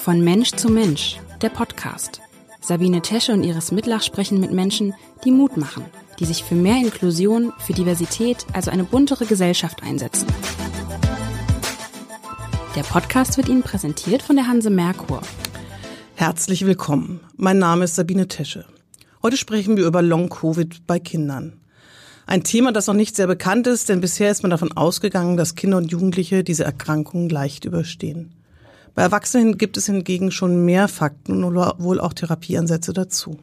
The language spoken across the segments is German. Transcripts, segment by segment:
Von Mensch zu Mensch, der Podcast. Sabine Tesche und Iris Mitlach sprechen mit Menschen, die Mut machen, die sich für mehr Inklusion, für Diversität, also eine buntere Gesellschaft einsetzen. Der Podcast wird Ihnen präsentiert von der Hanse Merkur. Herzlich willkommen. Mein Name ist Sabine Tesche. Heute sprechen wir über Long-Covid bei Kindern. Ein Thema, das noch nicht sehr bekannt ist, denn bisher ist man davon ausgegangen, dass Kinder und Jugendliche diese Erkrankung leicht überstehen. Bei Erwachsenen gibt es hingegen schon mehr Fakten und wohl auch Therapieansätze dazu.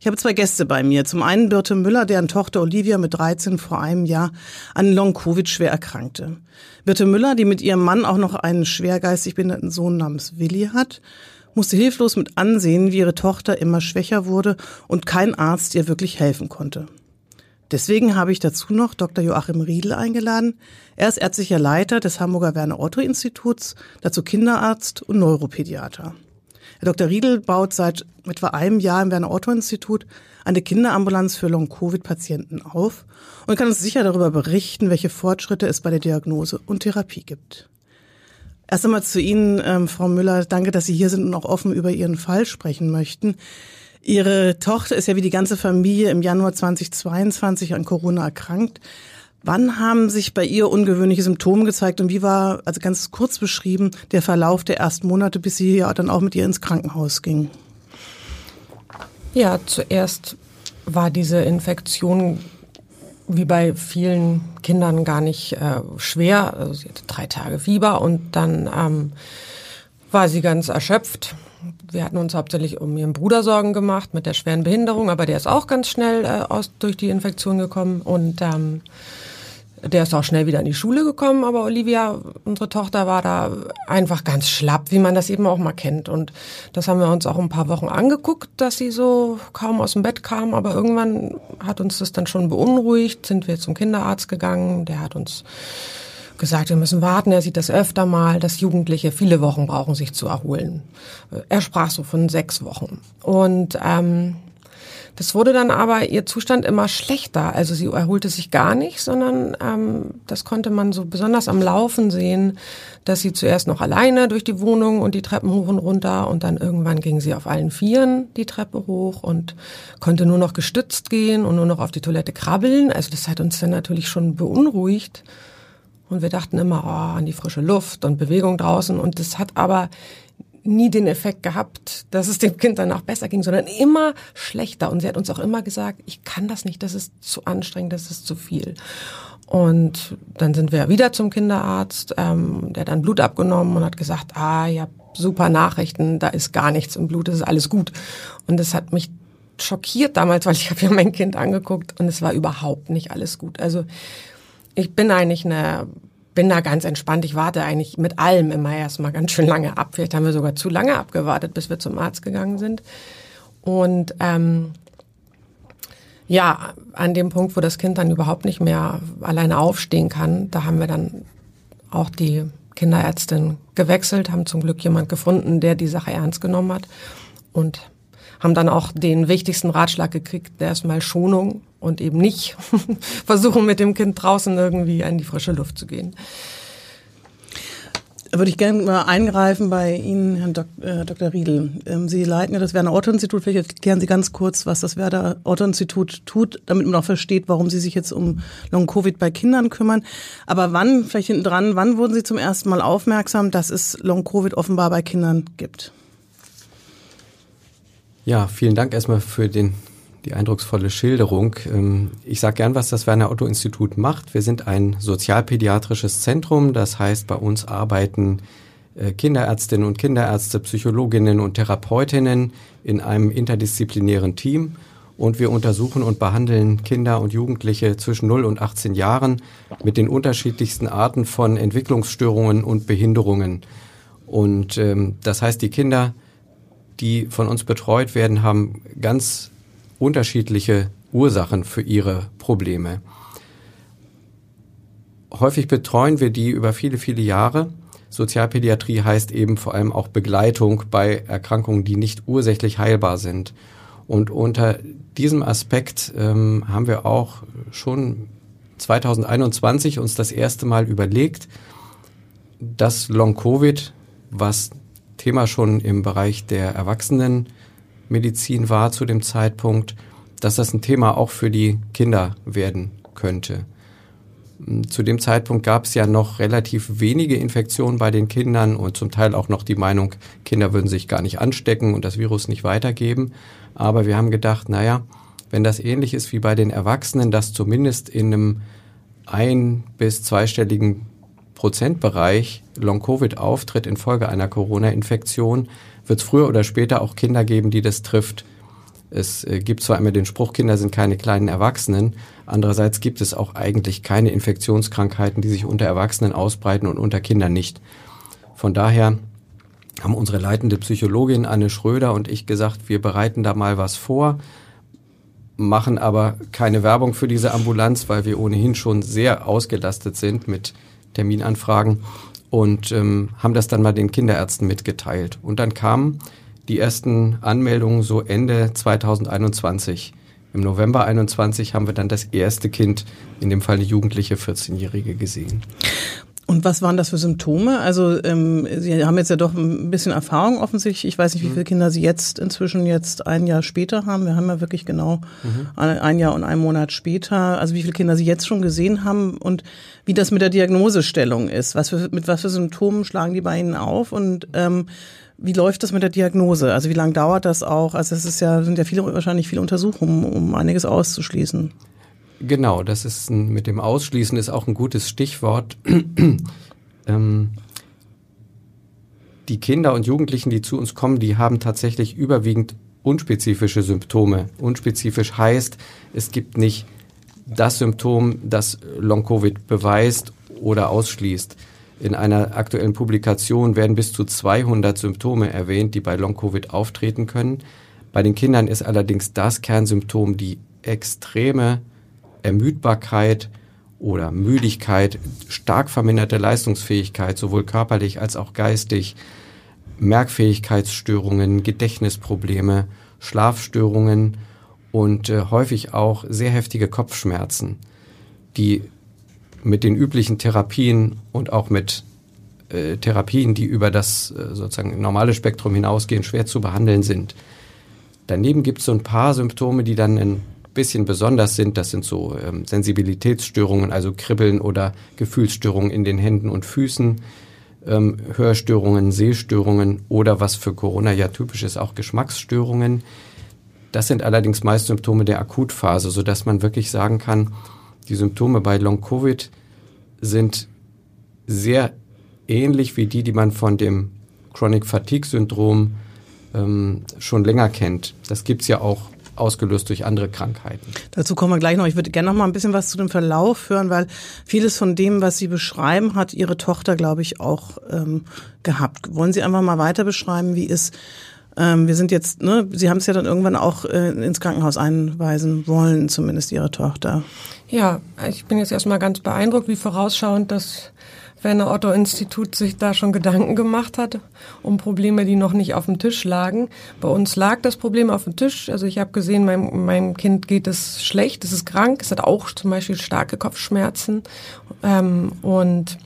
Ich habe zwei Gäste bei mir. Zum einen Birte Müller, deren Tochter Olivia mit 13 vor einem Jahr an Long-Covid schwer erkrankte. Birte Müller, die mit ihrem Mann auch noch einen schwergeistig behinderten Sohn namens Willi hat, musste hilflos mit ansehen, wie ihre Tochter immer schwächer wurde und kein Arzt ihr wirklich helfen konnte. Deswegen habe ich dazu noch Dr. Joachim Riedel eingeladen. Er ist ärztlicher Leiter des Hamburger Werner Otto Instituts, dazu Kinderarzt und Neuropädiater. Herr Dr. Riedel baut seit etwa einem Jahr im Werner Otto Institut eine Kinderambulanz für Long-Covid-Patienten auf und kann uns sicher darüber berichten, welche Fortschritte es bei der Diagnose und Therapie gibt. Erst einmal zu Ihnen, ähm, Frau Müller. Danke, dass Sie hier sind und auch offen über Ihren Fall sprechen möchten. Ihre Tochter ist ja wie die ganze Familie im Januar 2022 an Corona erkrankt. Wann haben sich bei ihr ungewöhnliche Symptome gezeigt und wie war, also ganz kurz beschrieben, der Verlauf der ersten Monate, bis sie ja dann auch mit ihr ins Krankenhaus ging? Ja, zuerst war diese Infektion wie bei vielen Kindern gar nicht äh, schwer. Also sie hatte drei Tage Fieber und dann ähm, war sie ganz erschöpft. Wir hatten uns hauptsächlich um ihren Bruder Sorgen gemacht mit der schweren Behinderung, aber der ist auch ganz schnell äh, aus, durch die Infektion gekommen und ähm, der ist auch schnell wieder in die Schule gekommen, aber Olivia, unsere Tochter, war da einfach ganz schlapp, wie man das eben auch mal kennt. Und das haben wir uns auch ein paar Wochen angeguckt, dass sie so kaum aus dem Bett kam. Aber irgendwann hat uns das dann schon beunruhigt, sind wir zum Kinderarzt gegangen. Der hat uns gesagt, wir müssen warten. Er sieht das öfter mal, dass Jugendliche viele Wochen brauchen, sich zu erholen. Er sprach so von sechs Wochen. Und ähm, das wurde dann aber ihr Zustand immer schlechter. Also sie erholte sich gar nicht, sondern ähm, das konnte man so besonders am Laufen sehen, dass sie zuerst noch alleine durch die Wohnung und die Treppen hoch und runter und dann irgendwann ging sie auf allen Vieren die Treppe hoch und konnte nur noch gestützt gehen und nur noch auf die Toilette krabbeln. Also das hat uns dann natürlich schon beunruhigt. Und wir dachten immer, oh, an die frische Luft und Bewegung draußen. Und das hat aber nie den Effekt gehabt, dass es dem Kind danach besser ging, sondern immer schlechter. Und sie hat uns auch immer gesagt, ich kann das nicht, das ist zu anstrengend, das ist zu viel. Und dann sind wir wieder zum Kinderarzt, ähm, der hat dann Blut abgenommen und hat gesagt, ah, ja, super Nachrichten, da ist gar nichts im Blut, das ist alles gut. Und das hat mich schockiert damals, weil ich habe ja mein Kind angeguckt und es war überhaupt nicht alles gut. Also ich bin eigentlich eine bin da ganz entspannt. Ich warte eigentlich mit allem immer erstmal ganz schön lange ab. Vielleicht haben wir sogar zu lange abgewartet, bis wir zum Arzt gegangen sind. Und ähm, ja, an dem Punkt, wo das Kind dann überhaupt nicht mehr alleine aufstehen kann, da haben wir dann auch die Kinderärztin gewechselt, haben zum Glück jemand gefunden, der die Sache ernst genommen hat und haben dann auch den wichtigsten Ratschlag gekriegt, der ist mal Schonung und eben nicht versuchen, mit dem Kind draußen irgendwie an die frische Luft zu gehen. Würde ich gerne mal eingreifen bei Ihnen, Herrn Dok äh, Dr. Riedel. Ähm, Sie leiten ja das Werner Otto Institut. Vielleicht erklären Sie ganz kurz, was das Werner Otto Institut tut, damit man auch versteht, warum Sie sich jetzt um Long Covid bei Kindern kümmern. Aber wann, vielleicht hinten dran, wann wurden Sie zum ersten Mal aufmerksam, dass es Long Covid offenbar bei Kindern gibt? Ja, vielen Dank erstmal für den die eindrucksvolle Schilderung. Ähm, ich sage gern, was das Werner Otto Institut macht. Wir sind ein sozialpädiatrisches Zentrum. Das heißt, bei uns arbeiten äh, Kinderärztinnen und Kinderärzte, Psychologinnen und Therapeutinnen in einem interdisziplinären Team. Und wir untersuchen und behandeln Kinder und Jugendliche zwischen 0 und 18 Jahren mit den unterschiedlichsten Arten von Entwicklungsstörungen und Behinderungen. Und ähm, das heißt, die Kinder, die von uns betreut werden, haben ganz unterschiedliche Ursachen für ihre Probleme. Häufig betreuen wir die über viele, viele Jahre. Sozialpädiatrie heißt eben vor allem auch Begleitung bei Erkrankungen, die nicht ursächlich heilbar sind. Und unter diesem Aspekt ähm, haben wir auch schon 2021 uns das erste Mal überlegt, dass Long-Covid, was Thema schon im Bereich der Erwachsenenmedizin war zu dem Zeitpunkt, dass das ein Thema auch für die Kinder werden könnte. Zu dem Zeitpunkt gab es ja noch relativ wenige Infektionen bei den Kindern und zum Teil auch noch die Meinung, Kinder würden sich gar nicht anstecken und das Virus nicht weitergeben. Aber wir haben gedacht, naja, wenn das ähnlich ist wie bei den Erwachsenen, dass zumindest in einem ein- bis zweistelligen Prozentbereich Long-Covid auftritt infolge einer Corona-Infektion, wird es früher oder später auch Kinder geben, die das trifft. Es äh, gibt zwar immer den Spruch, Kinder sind keine kleinen Erwachsenen, andererseits gibt es auch eigentlich keine Infektionskrankheiten, die sich unter Erwachsenen ausbreiten und unter Kindern nicht. Von daher haben unsere leitende Psychologin Anne Schröder und ich gesagt, wir bereiten da mal was vor, machen aber keine Werbung für diese Ambulanz, weil wir ohnehin schon sehr ausgelastet sind mit Terminanfragen und ähm, haben das dann mal den Kinderärzten mitgeteilt. Und dann kamen die ersten Anmeldungen so Ende 2021. Im November 21 haben wir dann das erste Kind, in dem Fall eine jugendliche 14-Jährige gesehen. Und was waren das für Symptome? Also ähm, Sie haben jetzt ja doch ein bisschen Erfahrung offensichtlich. Ich weiß nicht, wie mhm. viele Kinder Sie jetzt inzwischen jetzt ein Jahr später haben. Wir haben ja wirklich genau mhm. ein Jahr und einen Monat später. Also wie viele Kinder Sie jetzt schon gesehen haben und wie das mit der Diagnosestellung ist. Was für, mit was für Symptomen schlagen die bei Ihnen auf und ähm, wie läuft das mit der Diagnose? Also wie lange dauert das auch? Also es ist ja, sind ja viele, wahrscheinlich viele Untersuchungen, um einiges auszuschließen. Genau, das ist ein, mit dem Ausschließen ist auch ein gutes Stichwort. ähm, die Kinder und Jugendlichen, die zu uns kommen, die haben tatsächlich überwiegend unspezifische Symptome. Unspezifisch heißt, es gibt nicht das Symptom, das Long-Covid beweist oder ausschließt. In einer aktuellen Publikation werden bis zu 200 Symptome erwähnt, die bei Long-Covid auftreten können. Bei den Kindern ist allerdings das Kernsymptom die extreme Ermüdbarkeit oder Müdigkeit, stark verminderte Leistungsfähigkeit, sowohl körperlich als auch geistig, Merkfähigkeitsstörungen, Gedächtnisprobleme, Schlafstörungen und äh, häufig auch sehr heftige Kopfschmerzen, die mit den üblichen Therapien und auch mit äh, Therapien, die über das äh, sozusagen normale Spektrum hinausgehen, schwer zu behandeln sind. Daneben gibt es so ein paar Symptome, die dann ein bisschen besonders sind. Das sind so ähm, Sensibilitätsstörungen, also Kribbeln oder Gefühlsstörungen in den Händen und Füßen, ähm, Hörstörungen, Sehstörungen oder was für Corona ja typisch ist, auch Geschmacksstörungen. Das sind allerdings meist Symptome der Akutphase, sodass man wirklich sagen kann, die Symptome bei Long-Covid sind sehr ähnlich wie die, die man von dem Chronic Fatigue Syndrom ähm, schon länger kennt. Das gibt's ja auch ausgelöst durch andere Krankheiten. Dazu kommen wir gleich noch. Ich würde gerne noch mal ein bisschen was zu dem Verlauf hören, weil vieles von dem, was Sie beschreiben, hat Ihre Tochter, glaube ich, auch ähm, gehabt. Wollen Sie einfach mal weiter beschreiben, wie es ähm, wir sind jetzt, ne, Sie haben es ja dann irgendwann auch äh, ins Krankenhaus einweisen wollen, zumindest Ihre Tochter. Ja, ich bin jetzt erstmal ganz beeindruckt, wie vorausschauend das Werner Otto Institut sich da schon Gedanken gemacht hat um Probleme, die noch nicht auf dem Tisch lagen. Bei uns lag das Problem auf dem Tisch. Also ich habe gesehen, meinem, meinem Kind geht es schlecht, es ist krank, es hat auch zum Beispiel starke Kopfschmerzen ähm, und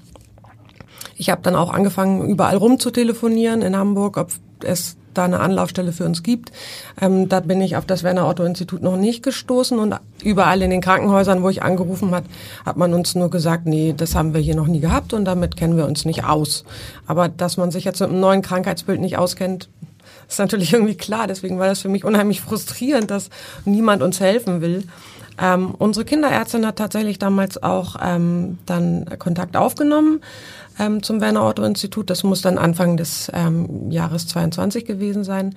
ich habe dann auch angefangen, überall rum zu telefonieren in Hamburg, ob es da eine Anlaufstelle für uns gibt. Ähm, da bin ich auf das Werner Otto Institut noch nicht gestoßen und überall in den Krankenhäusern, wo ich angerufen hat, hat man uns nur gesagt, nee, das haben wir hier noch nie gehabt und damit kennen wir uns nicht aus. Aber dass man sich jetzt mit einem neuen Krankheitsbild nicht auskennt, ist natürlich irgendwie klar. Deswegen war das für mich unheimlich frustrierend, dass niemand uns helfen will. Ähm, unsere Kinderärztin hat tatsächlich damals auch ähm, dann Kontakt aufgenommen ähm, zum Werner Otto Institut. Das muss dann Anfang des ähm, Jahres 22 gewesen sein.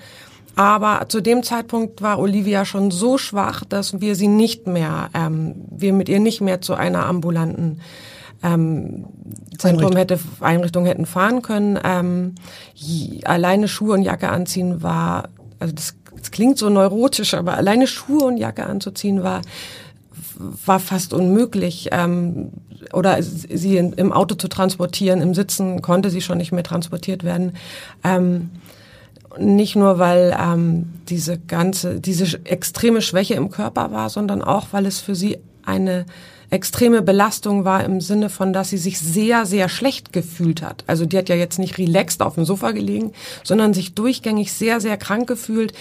Aber zu dem Zeitpunkt war Olivia schon so schwach, dass wir sie nicht mehr, ähm, wir mit ihr nicht mehr zu einer ambulanten ähm, Zentrum Einrichtung. hätte Einrichtung hätten fahren können. Ähm, alleine Schuhe und Jacke anziehen war, also das, das klingt so neurotisch, aber alleine Schuhe und Jacke anzuziehen war war fast unmöglich. Ähm, oder sie im Auto zu transportieren, im Sitzen konnte sie schon nicht mehr transportiert werden. Ähm, nicht nur, weil ähm, diese ganze, diese extreme Schwäche im Körper war, sondern auch, weil es für sie eine extreme Belastung war im Sinne von, dass sie sich sehr, sehr schlecht gefühlt hat. Also die hat ja jetzt nicht relaxed auf dem Sofa gelegen, sondern sich durchgängig sehr, sehr krank gefühlt,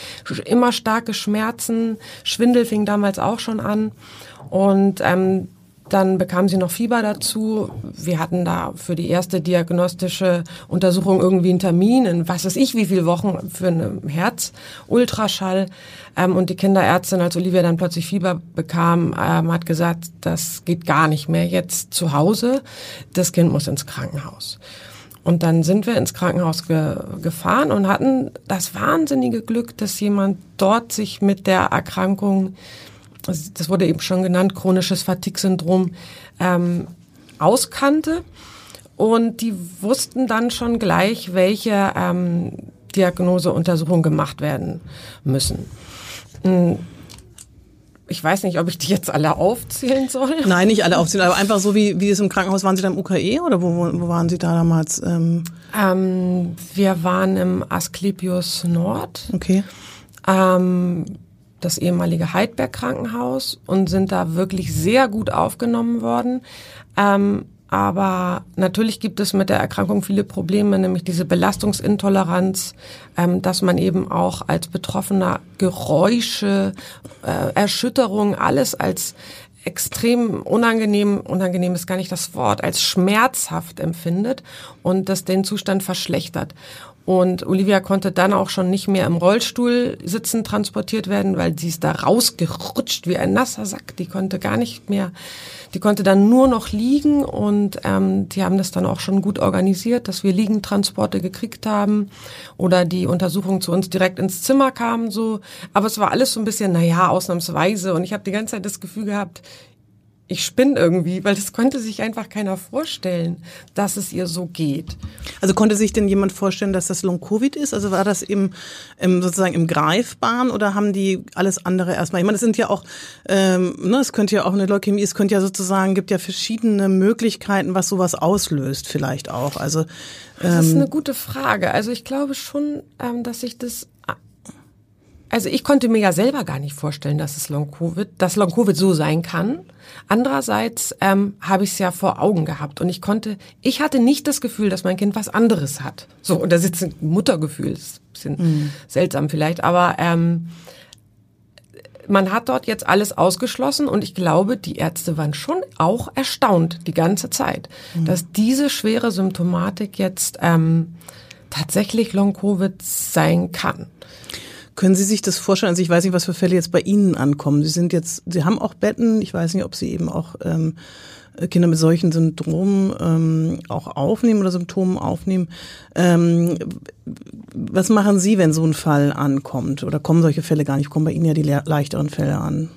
immer starke Schmerzen, Schwindel fing damals auch schon an. Und ähm, dann bekam sie noch Fieber dazu. Wir hatten da für die erste diagnostische Untersuchung irgendwie einen Termin in was weiß ich wie viele Wochen für einen Herzultraschall. Ähm, und die Kinderärztin, als Olivia dann plötzlich Fieber bekam, ähm, hat gesagt, das geht gar nicht mehr jetzt zu Hause. Das Kind muss ins Krankenhaus. Und dann sind wir ins Krankenhaus ge gefahren und hatten das wahnsinnige Glück, dass jemand dort sich mit der Erkrankung das wurde eben schon genannt, chronisches Fatigue-Syndrom, ähm, auskannte. Und die wussten dann schon gleich, welche ähm, Diagnoseuntersuchungen gemacht werden müssen. Hm, ich weiß nicht, ob ich die jetzt alle aufzählen soll. Nein, nicht alle aufzählen, aber einfach so wie, wie es im Krankenhaus, waren Sie da im UKE oder wo, wo waren Sie da damals? Ähm? Ähm, wir waren im Asklepios Nord. Okay. Ähm, das ehemalige Heidberg Krankenhaus und sind da wirklich sehr gut aufgenommen worden. Ähm, aber natürlich gibt es mit der Erkrankung viele Probleme, nämlich diese Belastungsintoleranz, ähm, dass man eben auch als Betroffener Geräusche, äh, Erschütterung, alles als extrem unangenehm, unangenehm ist gar nicht das Wort, als schmerzhaft empfindet und das den Zustand verschlechtert. Und Olivia konnte dann auch schon nicht mehr im Rollstuhl sitzen transportiert werden, weil sie ist da rausgerutscht wie ein nasser Sack. Die konnte gar nicht mehr, die konnte dann nur noch liegen und ähm, die haben das dann auch schon gut organisiert, dass wir Liegentransporte gekriegt haben oder die Untersuchung zu uns direkt ins Zimmer kam so. Aber es war alles so ein bisschen, naja, ausnahmsweise. Und ich habe die ganze Zeit das Gefühl gehabt, ich spinne irgendwie, weil das konnte sich einfach keiner vorstellen, dass es ihr so geht. Also konnte sich denn jemand vorstellen, dass das Long-Covid ist? Also war das im, im sozusagen im Greifbaren oder haben die alles andere erstmal? Ich meine, es sind ja auch, ähm, ne, es könnte ja auch eine Leukämie, es könnte ja sozusagen, gibt ja verschiedene Möglichkeiten, was sowas auslöst, vielleicht auch. Also ähm, das ist ähm, eine gute Frage. Also ich glaube schon, ähm, dass sich das also ich konnte mir ja selber gar nicht vorstellen, dass es Long Covid, dass Long Covid so sein kann. Andererseits ähm, habe ich es ja vor Augen gehabt und ich konnte, ich hatte nicht das Gefühl, dass mein Kind was anderes hat. So, und das ist ein Muttergefühl, das ist ein bisschen mhm. seltsam vielleicht, aber ähm, man hat dort jetzt alles ausgeschlossen und ich glaube, die Ärzte waren schon auch erstaunt die ganze Zeit, mhm. dass diese schwere Symptomatik jetzt ähm, tatsächlich Long Covid sein kann. Können Sie sich das vorstellen? Also ich weiß nicht, was für Fälle jetzt bei Ihnen ankommen. Sie sind jetzt, Sie haben auch Betten. Ich weiß nicht, ob Sie eben auch ähm, Kinder mit solchen Syndromen ähm, auch aufnehmen oder Symptomen aufnehmen. Ähm, was machen Sie, wenn so ein Fall ankommt? Oder kommen solche Fälle gar nicht? Kommen bei Ihnen ja die le leichteren Fälle an?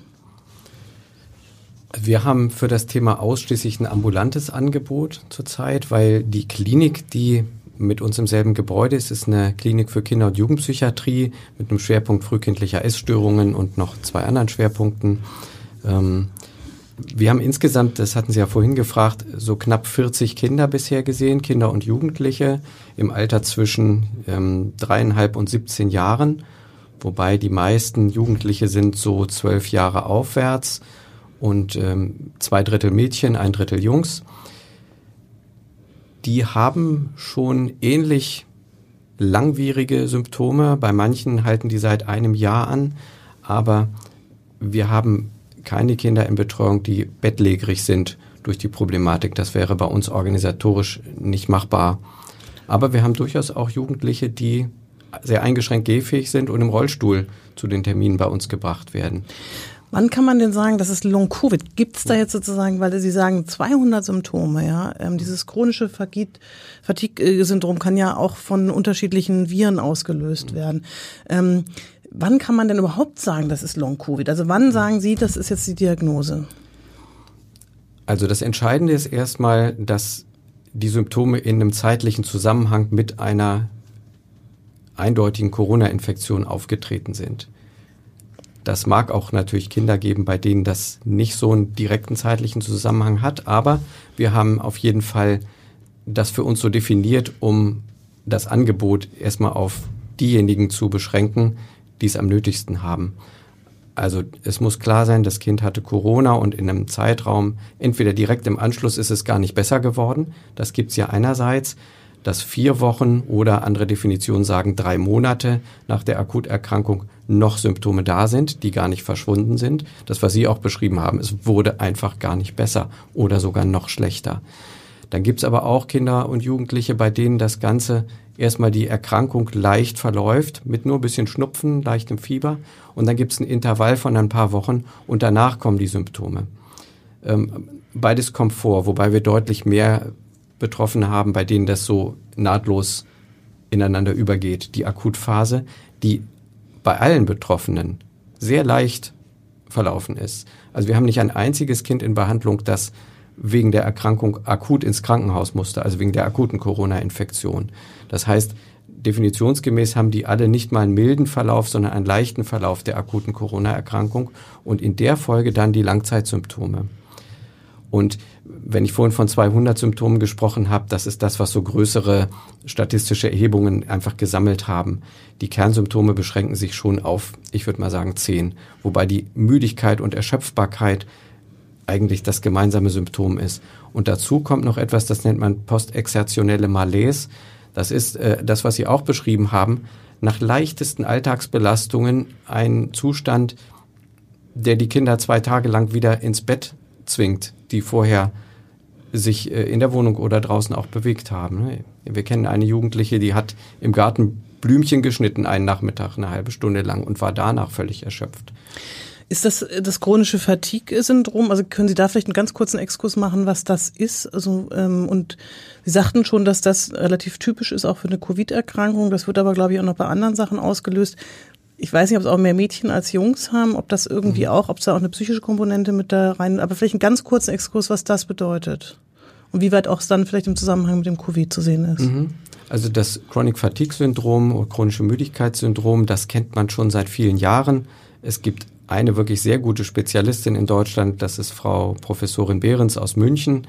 Wir haben für das Thema ausschließlich ein ambulantes Angebot zurzeit, weil die Klinik, die mit uns im selben Gebäude. Es ist eine Klinik für Kinder- und Jugendpsychiatrie mit einem Schwerpunkt frühkindlicher Essstörungen und noch zwei anderen Schwerpunkten. Ähm, wir haben insgesamt, das hatten Sie ja vorhin gefragt, so knapp 40 Kinder bisher gesehen, Kinder und Jugendliche im Alter zwischen ähm, dreieinhalb und 17 Jahren, wobei die meisten Jugendliche sind so zwölf Jahre aufwärts und ähm, zwei Drittel Mädchen, ein Drittel Jungs die haben schon ähnlich langwierige Symptome. Bei manchen halten die seit einem Jahr an, aber wir haben keine Kinder in Betreuung, die bettlägerig sind durch die Problematik. Das wäre bei uns organisatorisch nicht machbar. Aber wir haben durchaus auch Jugendliche, die sehr eingeschränkt gehfähig sind und im Rollstuhl zu den Terminen bei uns gebracht werden. Wann kann man denn sagen, dass es Long-Covid? Gibt es da jetzt sozusagen, weil Sie sagen 200 Symptome, ja? Ähm, dieses chronische Fatigue-Syndrom kann ja auch von unterschiedlichen Viren ausgelöst werden. Ähm, wann kann man denn überhaupt sagen, das ist Long-Covid? Also wann sagen Sie, das ist jetzt die Diagnose? Also das Entscheidende ist erstmal, dass die Symptome in einem zeitlichen Zusammenhang mit einer eindeutigen Corona-Infektion aufgetreten sind. Das mag auch natürlich Kinder geben, bei denen das nicht so einen direkten zeitlichen Zusammenhang hat, aber wir haben auf jeden Fall das für uns so definiert, um das Angebot erstmal auf diejenigen zu beschränken, die es am nötigsten haben. Also es muss klar sein, das Kind hatte Corona und in einem Zeitraum, entweder direkt im Anschluss ist es gar nicht besser geworden. Das gibt's ja einerseits, dass vier Wochen oder andere Definitionen sagen drei Monate nach der Akuterkrankung noch Symptome da sind, die gar nicht verschwunden sind. Das, was Sie auch beschrieben haben, es wurde einfach gar nicht besser oder sogar noch schlechter. Dann gibt's aber auch Kinder und Jugendliche, bei denen das Ganze erstmal die Erkrankung leicht verläuft, mit nur ein bisschen Schnupfen, leichtem Fieber. Und dann gibt es ein Intervall von ein paar Wochen und danach kommen die Symptome. Ähm, beides kommt vor, wobei wir deutlich mehr Betroffene haben, bei denen das so nahtlos ineinander übergeht. Die Akutphase, die bei allen Betroffenen sehr leicht verlaufen ist. Also wir haben nicht ein einziges Kind in Behandlung, das wegen der Erkrankung akut ins Krankenhaus musste, also wegen der akuten Corona-Infektion. Das heißt, definitionsgemäß haben die alle nicht mal einen milden Verlauf, sondern einen leichten Verlauf der akuten Corona-Erkrankung und in der Folge dann die Langzeitsymptome. Und wenn ich vorhin von 200 Symptomen gesprochen habe, das ist das, was so größere statistische Erhebungen einfach gesammelt haben. Die Kernsymptome beschränken sich schon auf, ich würde mal sagen, 10, wobei die Müdigkeit und Erschöpfbarkeit eigentlich das gemeinsame Symptom ist. Und dazu kommt noch etwas, das nennt man postexertionelle Malaise. Das ist äh, das, was Sie auch beschrieben haben. Nach leichtesten Alltagsbelastungen ein Zustand, der die Kinder zwei Tage lang wieder ins Bett zwingt, die vorher sich äh, in der Wohnung oder draußen auch bewegt haben. Ne? Wir kennen eine Jugendliche, die hat im Garten Blümchen geschnitten einen Nachmittag, eine halbe Stunde lang und war danach völlig erschöpft. Ist das äh, das chronische Fatigue-Syndrom? Also können Sie da vielleicht einen ganz kurzen Exkurs machen, was das ist? Also ähm, und Sie sagten schon, dass das relativ typisch ist auch für eine Covid-Erkrankung. Das wird aber, glaube ich, auch noch bei anderen Sachen ausgelöst. Ich weiß nicht, ob es auch mehr Mädchen als Jungs haben, ob das irgendwie mhm. auch, ob es da auch eine psychische Komponente mit da rein, aber vielleicht einen ganz kurzen Exkurs, was das bedeutet. Und wie weit auch es dann vielleicht im Zusammenhang mit dem Covid zu sehen ist. Mhm. Also das Chronic Fatigue Syndrom oder chronische Müdigkeitssyndrom, das kennt man schon seit vielen Jahren. Es gibt eine wirklich sehr gute Spezialistin in Deutschland, das ist Frau Professorin Behrens aus München,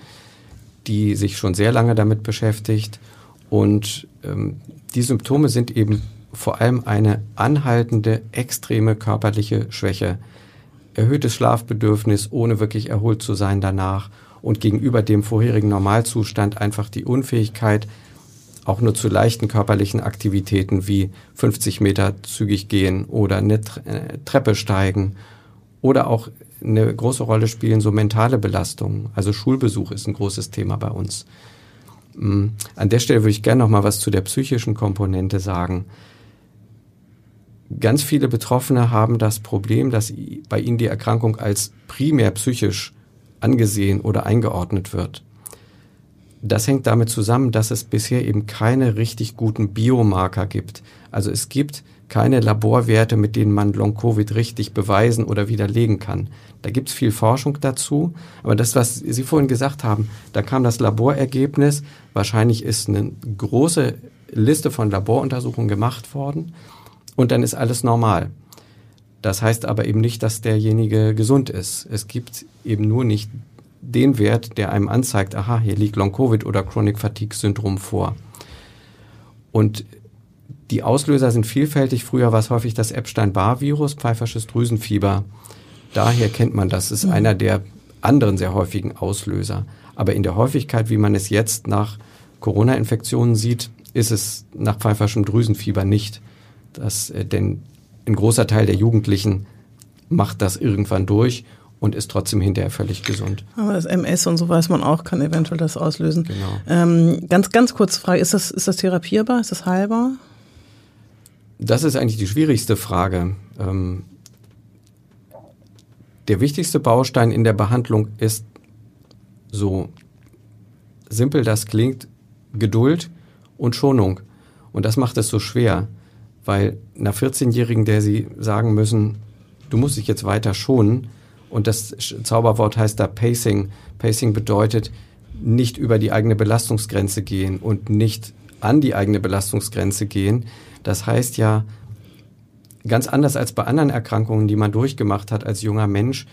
die sich schon sehr lange damit beschäftigt. Und ähm, die Symptome sind eben vor allem eine anhaltende, extreme körperliche Schwäche, erhöhtes Schlafbedürfnis, ohne wirklich erholt zu sein danach und gegenüber dem vorherigen Normalzustand einfach die Unfähigkeit, auch nur zu leichten körperlichen Aktivitäten wie 50 Meter zügig gehen oder eine äh, Treppe steigen oder auch eine große Rolle spielen so mentale Belastungen. Also Schulbesuch ist ein großes Thema bei uns. Mm, an der Stelle würde ich gerne noch mal was zu der psychischen Komponente sagen. Ganz viele Betroffene haben das Problem, dass bei ihnen die Erkrankung als primär psychisch angesehen oder eingeordnet wird. Das hängt damit zusammen, dass es bisher eben keine richtig guten Biomarker gibt. Also es gibt keine Laborwerte, mit denen man Long-Covid richtig beweisen oder widerlegen kann. Da gibt es viel Forschung dazu. Aber das, was Sie vorhin gesagt haben, da kam das Laborergebnis. Wahrscheinlich ist eine große Liste von Laboruntersuchungen gemacht worden. Und dann ist alles normal. Das heißt aber eben nicht, dass derjenige gesund ist. Es gibt eben nur nicht den Wert, der einem anzeigt, aha, hier liegt Long-Covid oder Chronic Fatigue Syndrom vor. Und die Auslöser sind vielfältig. Früher war es häufig das Epstein-Barr-Virus, pfeifersches Drüsenfieber. Daher kennt man das. ist mhm. einer der anderen sehr häufigen Auslöser. Aber in der Häufigkeit, wie man es jetzt nach Corona-Infektionen sieht, ist es nach pfeiferschem Drüsenfieber nicht. Das, äh, denn ein großer Teil der Jugendlichen macht das irgendwann durch und ist trotzdem hinterher völlig gesund. Aber das MS und so weiß man auch, kann eventuell das auslösen. Genau. Ähm, ganz, ganz kurz Frage, ist das, ist das therapierbar? Ist das heilbar? Das ist eigentlich die schwierigste Frage. Ähm, der wichtigste Baustein in der Behandlung ist, so simpel das klingt, Geduld und Schonung. Und das macht es so schwer, weil einer 14-Jährigen, der sie sagen müssen, du musst dich jetzt weiter schonen, und das Zauberwort heißt da Pacing. Pacing bedeutet nicht über die eigene Belastungsgrenze gehen und nicht an die eigene Belastungsgrenze gehen. Das heißt ja, ganz anders als bei anderen Erkrankungen, die man durchgemacht hat als junger Mensch,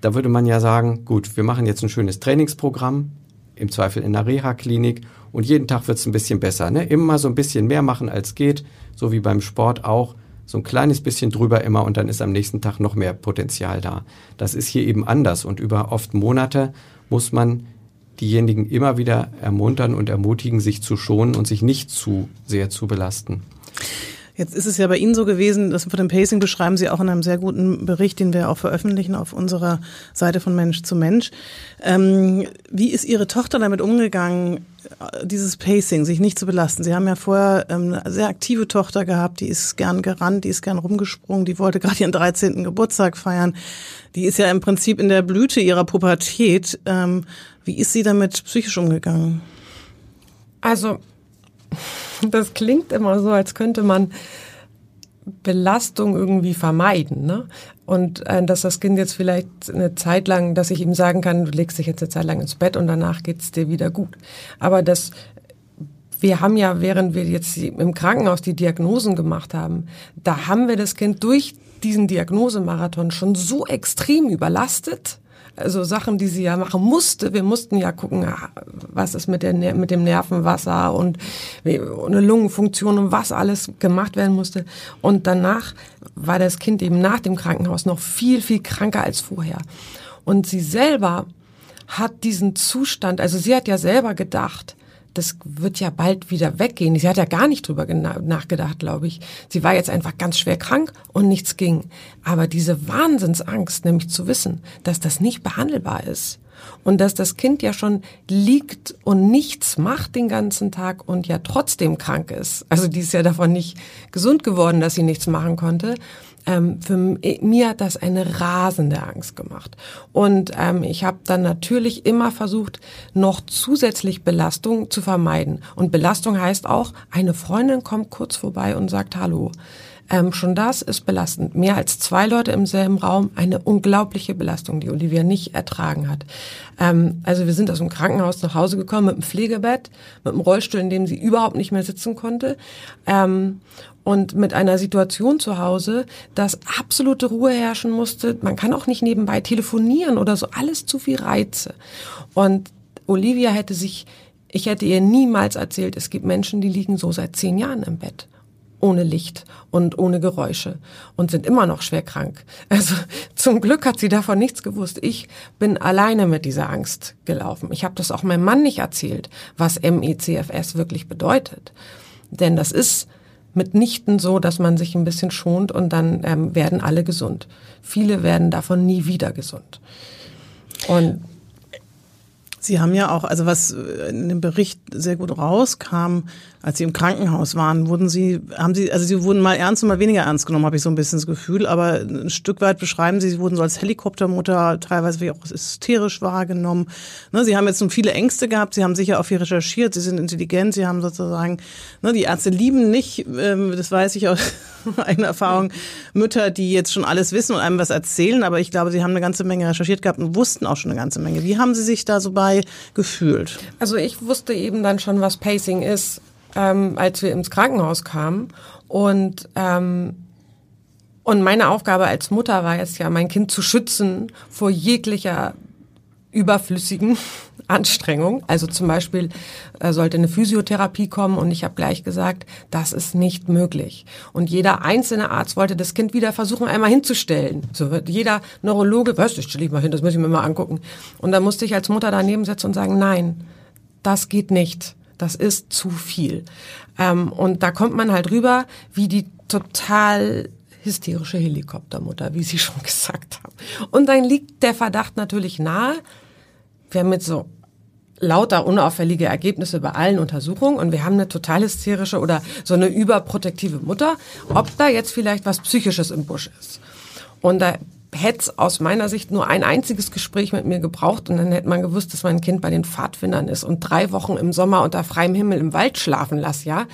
da würde man ja sagen, gut, wir machen jetzt ein schönes Trainingsprogramm, im Zweifel in der Reha-Klinik und jeden Tag wird es ein bisschen besser. Ne? Immer so ein bisschen mehr machen als geht, so wie beim Sport auch. so ein kleines bisschen drüber immer und dann ist am nächsten Tag noch mehr Potenzial da. Das ist hier eben anders und über oft Monate muss man diejenigen immer wieder ermuntern und ermutigen, sich zu schonen und sich nicht zu sehr zu belasten. Jetzt ist es ja bei Ihnen so gewesen, das von dem Pacing beschreiben Sie auch in einem sehr guten Bericht, den wir auch veröffentlichen auf unserer Seite von Mensch zu Mensch. Ähm, wie ist Ihre Tochter damit umgegangen, dieses Pacing, sich nicht zu belasten? Sie haben ja vorher ähm, eine sehr aktive Tochter gehabt, die ist gern gerannt, die ist gern rumgesprungen, die wollte gerade ihren 13. Geburtstag feiern. Die ist ja im Prinzip in der Blüte ihrer Pubertät. Ähm, wie ist sie damit psychisch umgegangen? Also das klingt immer so, als könnte man Belastung irgendwie vermeiden. Ne? Und äh, dass das Kind jetzt vielleicht eine Zeit lang, dass ich ihm sagen kann, du legst dich jetzt eine Zeit lang ins Bett und danach geht's dir wieder gut. Aber das wir haben ja, während wir jetzt im Krankenhaus die Diagnosen gemacht haben, da haben wir das Kind durch diesen Diagnosemarathon schon so extrem überlastet, also Sachen, die sie ja machen musste. Wir mussten ja gucken, was ist mit, der, mit dem Nervenwasser und eine Lungenfunktion und was alles gemacht werden musste. Und danach war das Kind eben nach dem Krankenhaus noch viel, viel kranker als vorher. Und sie selber hat diesen Zustand, also sie hat ja selber gedacht, das wird ja bald wieder weggehen. Sie hat ja gar nicht drüber nachgedacht, glaube ich. Sie war jetzt einfach ganz schwer krank und nichts ging. Aber diese Wahnsinnsangst, nämlich zu wissen, dass das nicht behandelbar ist und dass das Kind ja schon liegt und nichts macht den ganzen Tag und ja trotzdem krank ist. Also die ist ja davon nicht gesund geworden, dass sie nichts machen konnte ähm, für mir hat das eine rasende Angst gemacht. Und ähm, ich habe dann natürlich immer versucht, noch zusätzlich Belastung zu vermeiden. Und Belastung heißt auch, eine Freundin kommt kurz vorbei und sagt Hallo. Ähm, schon das ist belastend. Mehr als zwei Leute im selben Raum, eine unglaubliche Belastung, die Olivia nicht ertragen hat. Ähm, also wir sind aus dem Krankenhaus nach Hause gekommen mit einem Pflegebett, mit einem Rollstuhl, in dem sie überhaupt nicht mehr sitzen konnte. Ähm, und mit einer Situation zu Hause, dass absolute Ruhe herrschen musste. Man kann auch nicht nebenbei telefonieren oder so, alles zu viel Reize. Und Olivia hätte sich, ich hätte ihr niemals erzählt, es gibt Menschen, die liegen so seit zehn Jahren im Bett ohne Licht und ohne Geräusche und sind immer noch schwer krank. Also zum Glück hat sie davon nichts gewusst. Ich bin alleine mit dieser Angst gelaufen. Ich habe das auch meinem Mann nicht erzählt, was MECFS wirklich bedeutet. Denn das ist mitnichten so, dass man sich ein bisschen schont und dann ähm, werden alle gesund. Viele werden davon nie wieder gesund. Und Sie haben ja auch, also was in dem Bericht sehr gut rauskam, als Sie im Krankenhaus waren, wurden Sie, haben Sie, also Sie wurden mal ernst und mal weniger ernst genommen, habe ich so ein bisschen das Gefühl, aber ein Stück weit beschreiben Sie, Sie wurden so als Helikoptermutter teilweise wie auch hysterisch wahrgenommen. Ne, Sie haben jetzt nun viele Ängste gehabt, Sie haben sicher auch viel recherchiert, Sie sind intelligent, Sie haben sozusagen, ne, die Ärzte lieben nicht, ähm, das weiß ich aus eigener Erfahrung, Mütter, die jetzt schon alles wissen und einem was erzählen, aber ich glaube, Sie haben eine ganze Menge recherchiert gehabt und wussten auch schon eine ganze Menge. Wie haben Sie sich da so bei gefühlt? Also ich wusste eben dann schon, was Pacing ist ähm, als wir ins Krankenhaus kamen. Und ähm, und meine Aufgabe als Mutter war jetzt ja, mein Kind zu schützen vor jeglicher überflüssigen Anstrengung. Also zum Beispiel äh, sollte eine Physiotherapie kommen und ich habe gleich gesagt, das ist nicht möglich. Und jeder einzelne Arzt wollte das Kind wieder versuchen, einmal hinzustellen. So wird jeder Neurologe, was, das stelle ich mal hin, das muss ich mir mal angucken. Und da musste ich als Mutter daneben setzen und sagen, nein, das geht nicht. Das ist zu viel. Ähm, und da kommt man halt rüber wie die total hysterische Helikoptermutter, wie Sie schon gesagt haben. Und dann liegt der Verdacht natürlich nahe, wir haben jetzt so lauter unauffällige Ergebnisse bei allen Untersuchungen und wir haben eine total hysterische oder so eine überprotektive Mutter, ob da jetzt vielleicht was Psychisches im Busch ist. Und da hätte aus meiner Sicht nur ein einziges Gespräch mit mir gebraucht und dann hätte man gewusst, dass mein Kind bei den Pfadfindern ist und drei Wochen im Sommer unter freiem Himmel im Wald schlafen lass, ja,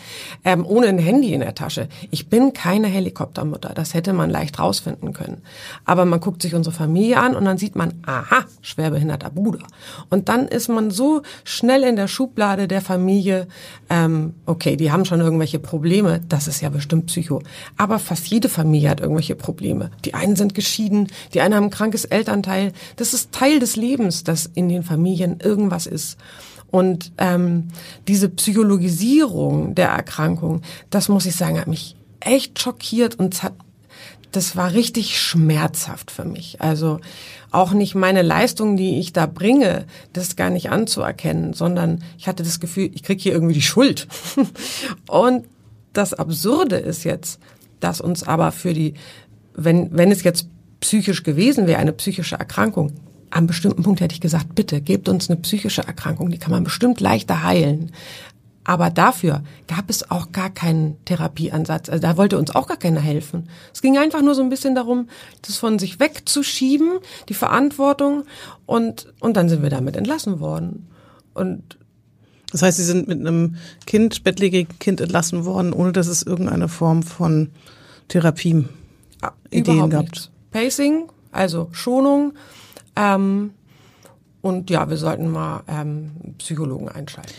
ähm, ohne ein Handy in der Tasche. Ich bin keine Helikoptermutter, das hätte man leicht rausfinden können. Aber man guckt sich unsere Familie an und dann sieht man, aha, schwerbehinderter Bruder. Und dann ist man so schnell in der Schublade der Familie, ähm, okay, die haben schon irgendwelche Probleme, das ist ja bestimmt Psycho. Aber fast jede Familie hat irgendwelche Probleme. Die einen sind geschieden, die einen haben ein krankes Elternteil. Das ist Teil des Lebens, dass in den Familien irgendwas ist. Und ähm, diese Psychologisierung der Erkrankung, das muss ich sagen, hat mich echt schockiert und hat das war richtig schmerzhaft für mich. Also auch nicht meine Leistung, die ich da bringe, das gar nicht anzuerkennen, sondern ich hatte das Gefühl, ich krieg hier irgendwie die Schuld. Und das Absurde ist jetzt, dass uns aber für die, wenn, wenn es jetzt psychisch gewesen wäre, eine psychische Erkrankung, am bestimmten Punkt hätte ich gesagt, bitte gebt uns eine psychische Erkrankung, die kann man bestimmt leichter heilen. Aber dafür gab es auch gar keinen Therapieansatz. Also da wollte uns auch gar keiner helfen. Es ging einfach nur so ein bisschen darum, das von sich wegzuschieben, die Verantwortung und, und dann sind wir damit entlassen worden. Und das heißt, Sie sind mit einem Kind, bettlägerigen Kind entlassen worden, ohne dass es irgendeine Form von Therapie Ideen gab. Nichts. Pacing, also Schonung. Ähm, und ja, wir sollten mal ähm, Psychologen einschalten.